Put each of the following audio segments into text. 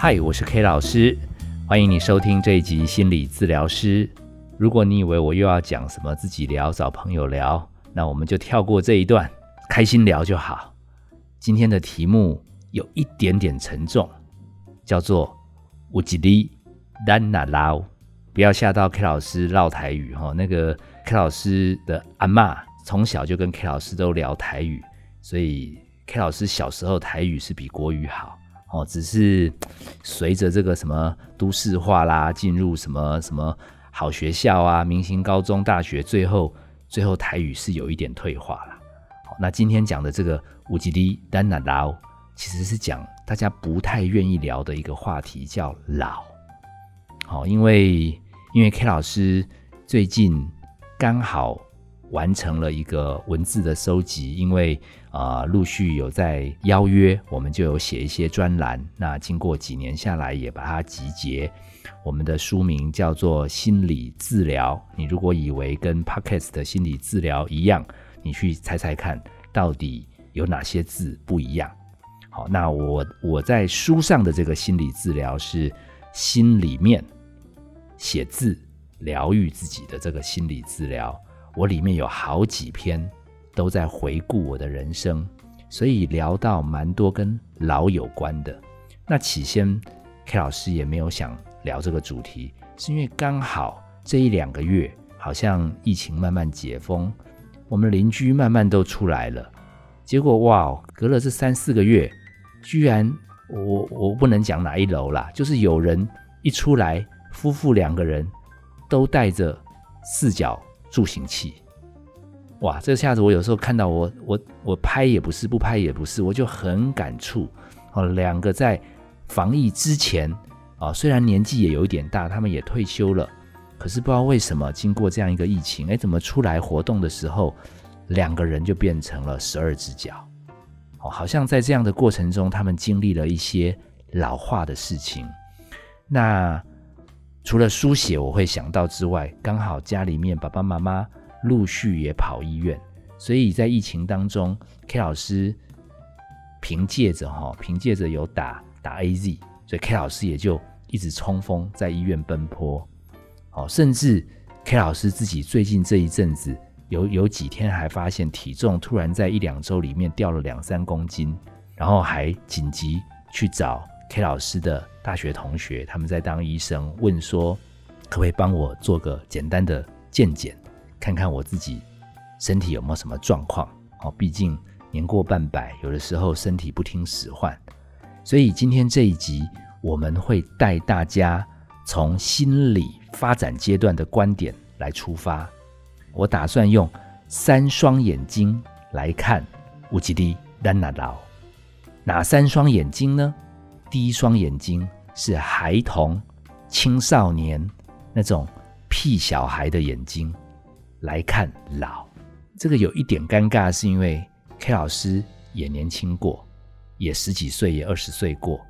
嗨，我是 K 老师，欢迎你收听这一集心理治疗师。如果你以为我又要讲什么自己聊、找朋友聊，那我们就跳过这一段，开心聊就好。今天的题目有一点点沉重，叫做“乌吉里丹那捞”，不要吓到 K 老师唠台语哈。那个 K 老师的阿妈从小就跟 K 老师都聊台语，所以 K 老师小时候台语是比国语好。哦，只是随着这个什么都市化啦，进入什么什么好学校啊，明星高中、大学，最后最后台语是有一点退化了。好，那今天讲的这个乌吉利丹那劳，其实是讲大家不太愿意聊的一个话题，叫老。好，因为因为 K 老师最近刚好。完成了一个文字的收集，因为啊，陆续有在邀约，我们就有写一些专栏。那经过几年下来，也把它集结。我们的书名叫做《心理治疗》。你如果以为跟 Podcast 的心理治疗一样，你去猜猜看，到底有哪些字不一样？好，那我我在书上的这个心理治疗是心里面写字疗愈自己的这个心理治疗。我里面有好几篇都在回顾我的人生，所以聊到蛮多跟老有关的。那起先 K 老师也没有想聊这个主题，是因为刚好这一两个月好像疫情慢慢解封，我们邻居慢慢都出来了。结果哇，隔了这三四个月，居然我我不能讲哪一楼啦，就是有人一出来，夫妇两个人都带着四角。助行器，哇！这下子我有时候看到我我我拍也不是，不拍也不是，我就很感触哦。两个在防疫之前啊，虽然年纪也有一点大，他们也退休了，可是不知道为什么，经过这样一个疫情，哎，怎么出来活动的时候，两个人就变成了十二只脚哦？好像在这样的过程中，他们经历了一些老化的事情。那。除了书写我会想到之外，刚好家里面爸爸妈妈陆续也跑医院，所以在疫情当中，K 老师凭借着哈，凭借着有打打 AZ，所以 K 老师也就一直冲锋在医院奔波。哦，甚至 K 老师自己最近这一阵子有有几天还发现体重突然在一两周里面掉了两三公斤，然后还紧急去找。K 老师的大学同学，他们在当医生，问说，可不可以帮我做个简单的健检，看看我自己身体有没有什么状况？哦，毕竟年过半百，有的时候身体不听使唤。所以今天这一集，我们会带大家从心理发展阶段的观点来出发。我打算用三双眼睛来看乌吉利丹纳劳，哪三双眼睛呢？第一双眼睛是孩童、青少年那种屁小孩的眼睛来看老，这个有一点尴尬，是因为 K 老师也年轻过，也十几岁，也二十岁过。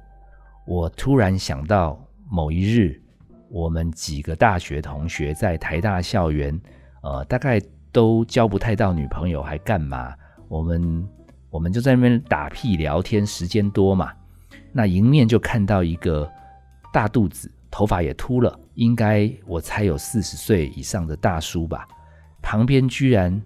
我突然想到某一日，我们几个大学同学在台大校园，呃，大概都交不太到女朋友，还干嘛？我们我们就在那边打屁聊天，时间多嘛。那迎面就看到一个大肚子、头发也秃了，应该我猜有四十岁以上的大叔吧。旁边居然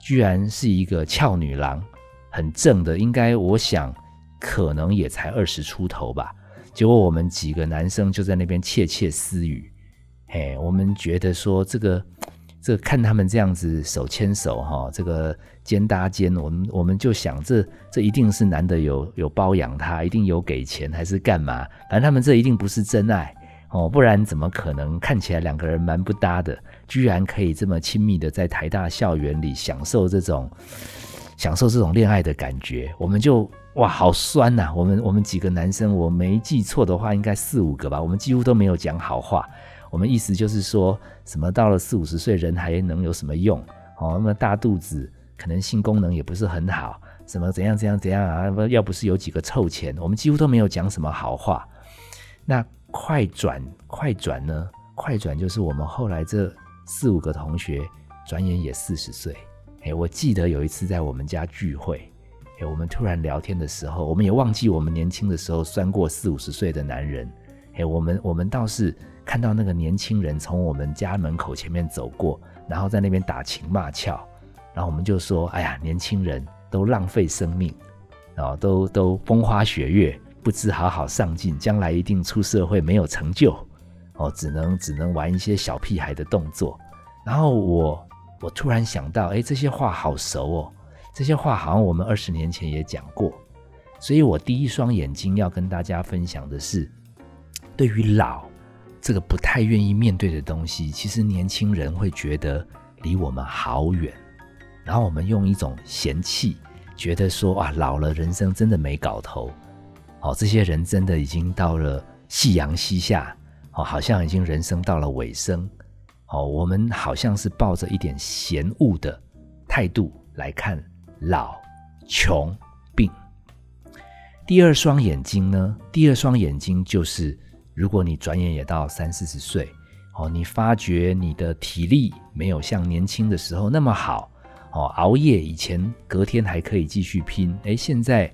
居然是一个俏女郎，很正的，应该我想可能也才二十出头吧。结果我们几个男生就在那边窃窃私语，嘿，我们觉得说这个。这看他们这样子手牵手哈，这个肩搭肩，我们我们就想，这这一定是男的有有包养她，一定有给钱还是干嘛？反正他们这一定不是真爱哦，不然怎么可能看起来两个人蛮不搭的，居然可以这么亲密的在台大校园里享受这种享受这种恋爱的感觉？我们就哇，好酸呐！我们我们几个男生，我没记错的话，应该四五个吧，我们几乎都没有讲好话。我们意思就是说什么到了四五十岁人还能有什么用？哦，那么大肚子可能性功能也不是很好，什么怎样怎样怎样啊？要不是有几个臭钱，我们几乎都没有讲什么好话。那快转快转呢？快转就是我们后来这四五个同学转眼也四十岁。哎，我记得有一次在我们家聚会，哎，我们突然聊天的时候，我们也忘记我们年轻的时候酸过四五十岁的男人。哎，我们我们倒是看到那个年轻人从我们家门口前面走过，然后在那边打情骂俏，然后我们就说：哎呀，年轻人都浪费生命，然后，都都风花雪月，不知好好上进，将来一定出社会没有成就，哦，只能只能玩一些小屁孩的动作。然后我我突然想到，哎，这些话好熟哦，这些话好像我们二十年前也讲过，所以我第一双眼睛要跟大家分享的是。对于老这个不太愿意面对的东西，其实年轻人会觉得离我们好远，然后我们用一种嫌弃，觉得说啊，老了人生真的没搞头，哦，这些人真的已经到了夕阳西下，哦，好像已经人生到了尾声，哦，我们好像是抱着一点嫌恶的态度来看老、穷、病。第二双眼睛呢？第二双眼睛就是。如果你转眼也到三四十岁，哦，你发觉你的体力没有像年轻的时候那么好，哦，熬夜以前隔天还可以继续拼，诶，现在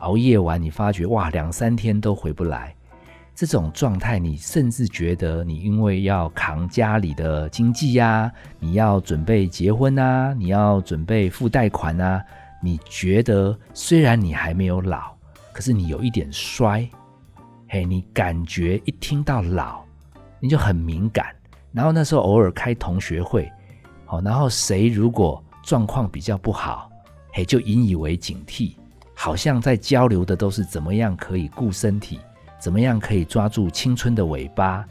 熬夜完你发觉哇，两三天都回不来，这种状态，你甚至觉得你因为要扛家里的经济呀，你要准备结婚啊，你要准备付贷款啊，你觉得虽然你还没有老，可是你有一点衰。嘿，你感觉一听到老，你就很敏感。然后那时候偶尔开同学会，好，然后谁如果状况比较不好，嘿，就引以为警惕，好像在交流的都是怎么样可以顾身体，怎么样可以抓住青春的尾巴，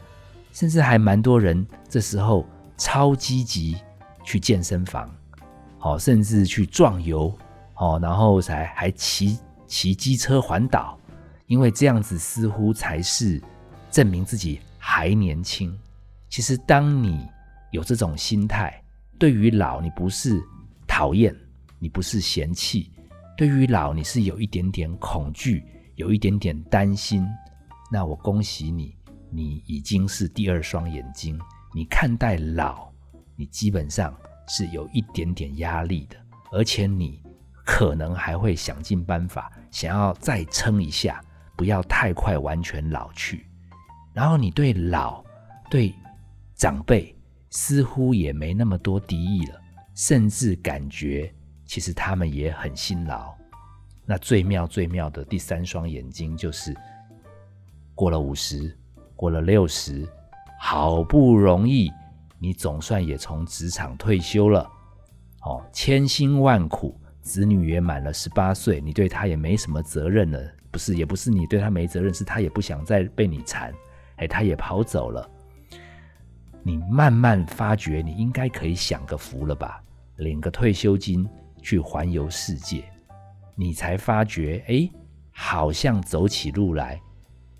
甚至还蛮多人这时候超积极去健身房，好，甚至去壮游，好，然后才还骑骑机车环岛。因为这样子似乎才是证明自己还年轻。其实，当你有这种心态，对于老你不是讨厌，你不是嫌弃，对于老你是有一点点恐惧，有一点点担心。那我恭喜你，你已经是第二双眼睛。你看待老，你基本上是有一点点压力的，而且你可能还会想尽办法，想要再撑一下。不要太快完全老去，然后你对老、对长辈似乎也没那么多敌意了，甚至感觉其实他们也很辛劳。那最妙、最妙的第三双眼睛就是过了五十，过了六十，好不容易你总算也从职场退休了，哦，千辛万苦，子女也满了十八岁，你对他也没什么责任了。不是，也不是你对他没责任，是他也不想再被你缠，哎，他也跑走了。你慢慢发觉，你应该可以享个福了吧？领个退休金去环游世界，你才发觉，哎，好像走起路来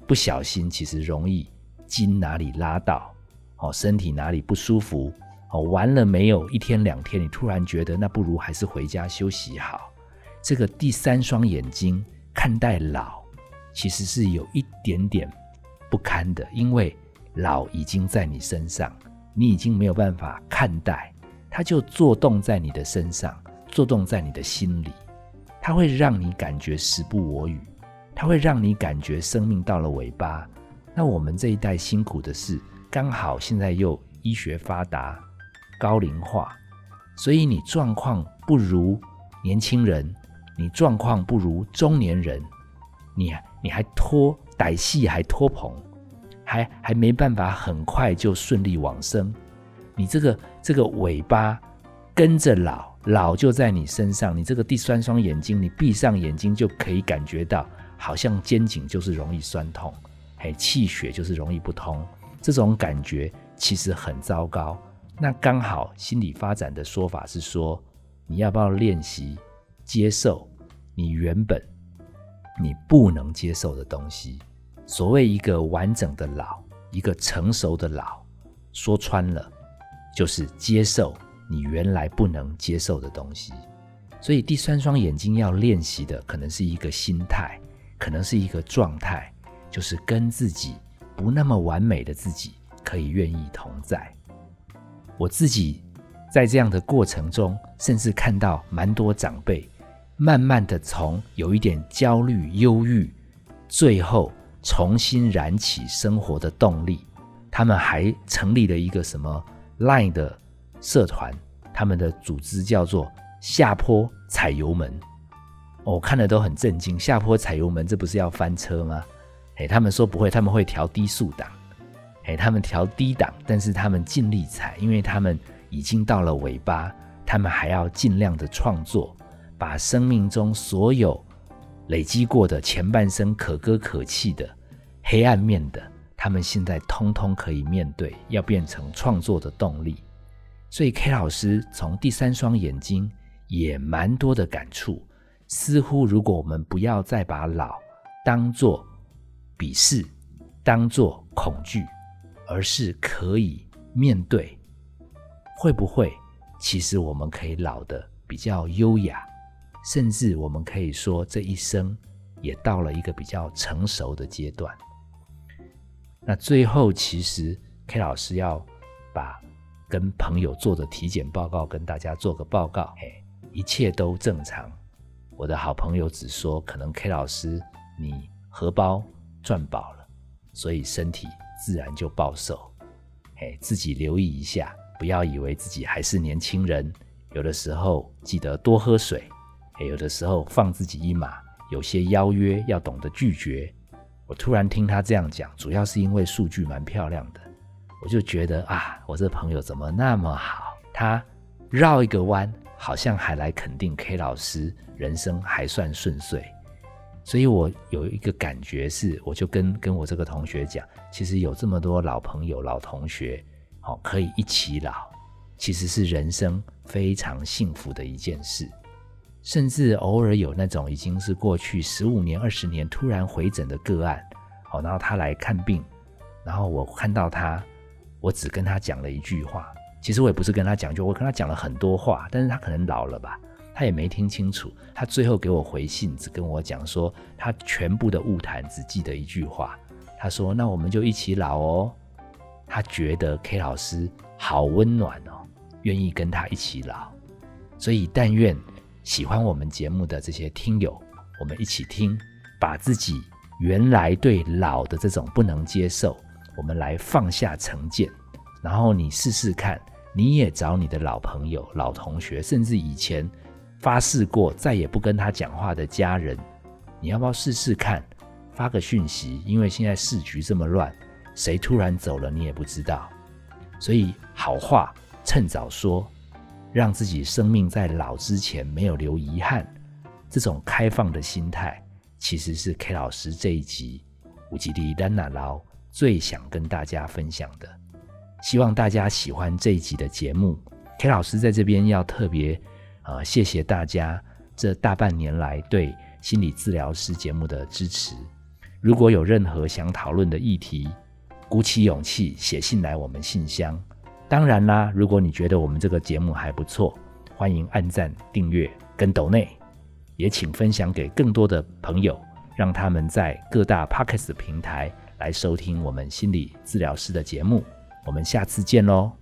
不小心，其实容易筋哪里拉到，哦，身体哪里不舒服，哦，完了没有一天两天，你突然觉得那不如还是回家休息好。这个第三双眼睛。看待老，其实是有一点点不堪的，因为老已经在你身上，你已经没有办法看待，它就作动在你的身上，作动在你的心里，它会让你感觉时不我与，它会让你感觉生命到了尾巴。那我们这一代辛苦的是，刚好现在又医学发达，高龄化，所以你状况不如年轻人。你状况不如中年人，你你还拖歹戏还拖棚，还还没办法很快就顺利往生。你这个这个尾巴跟着老，老就在你身上。你这个第三双眼睛，你闭上眼睛就可以感觉到，好像肩颈就是容易酸痛，嘿，气血就是容易不通。这种感觉其实很糟糕。那刚好心理发展的说法是说，你要不要练习？接受你原本你不能接受的东西。所谓一个完整的老，一个成熟的老，说穿了就是接受你原来不能接受的东西。所以第三双眼睛要练习的，可能是一个心态，可能是一个状态，就是跟自己不那么完美的自己可以愿意同在。我自己在这样的过程中，甚至看到蛮多长辈。慢慢的从有一点焦虑、忧郁，最后重新燃起生活的动力。他们还成立了一个什么 Line 的社团，他们的组织叫做“下坡踩油门”。我看的都很震惊，“下坡踩油门”这不是要翻车吗？哎，他们说不会，他们会调低速档。哎，他们调低档，但是他们尽力踩，因为他们已经到了尾巴，他们还要尽量的创作，把生命中所有累积过的前半生可歌可泣的黑暗面的。他们现在通通可以面对，要变成创作的动力。所以 K 老师从第三双眼睛也蛮多的感触。似乎如果我们不要再把老当做鄙视，当做恐惧，而是可以面对，会不会其实我们可以老的比较优雅，甚至我们可以说这一生也到了一个比较成熟的阶段。那最后，其实 K 老师要把跟朋友做的体检报告跟大家做个报告，嘿，一切都正常。我的好朋友只说，可能 K 老师你荷包赚饱了，所以身体自然就暴瘦。嘿，自己留意一下，不要以为自己还是年轻人。有的时候记得多喝水，有的时候放自己一马，有些邀约要懂得拒绝。我突然听他这样讲，主要是因为数据蛮漂亮的，我就觉得啊，我这朋友怎么那么好？他绕一个弯，好像还来肯定 K 老师人生还算顺遂，所以我有一个感觉是，我就跟跟我这个同学讲，其实有这么多老朋友、老同学，好可以一起老，其实是人生非常幸福的一件事。甚至偶尔有那种已经是过去十五年、二十年突然回诊的个案，好，然后他来看病，然后我看到他，我只跟他讲了一句话，其实我也不是跟他讲，就我跟他讲了很多话，但是他可能老了吧，他也没听清楚，他最后给我回信，只跟我讲说，他全部的物谈只记得一句话，他说：“那我们就一起老哦。”他觉得 K 老师好温暖哦，愿意跟他一起老，所以但愿。喜欢我们节目的这些听友，我们一起听，把自己原来对老的这种不能接受，我们来放下成见，然后你试试看，你也找你的老朋友、老同学，甚至以前发誓过再也不跟他讲话的家人，你要不要试试看，发个讯息？因为现在市局这么乱，谁突然走了你也不知道，所以好话趁早说。让自己生命在老之前没有留遗憾，这种开放的心态，其实是 K 老师这一集五吉利丹娜劳最想跟大家分享的。希望大家喜欢这一集的节目。K 老师在这边要特别呃谢谢大家这大半年来对心理治疗师节目的支持。如果有任何想讨论的议题，鼓起勇气写信来我们信箱。当然啦，如果你觉得我们这个节目还不错，欢迎按赞、订阅跟抖内，也请分享给更多的朋友，让他们在各大 Podcast 平台来收听我们心理治疗师的节目。我们下次见喽！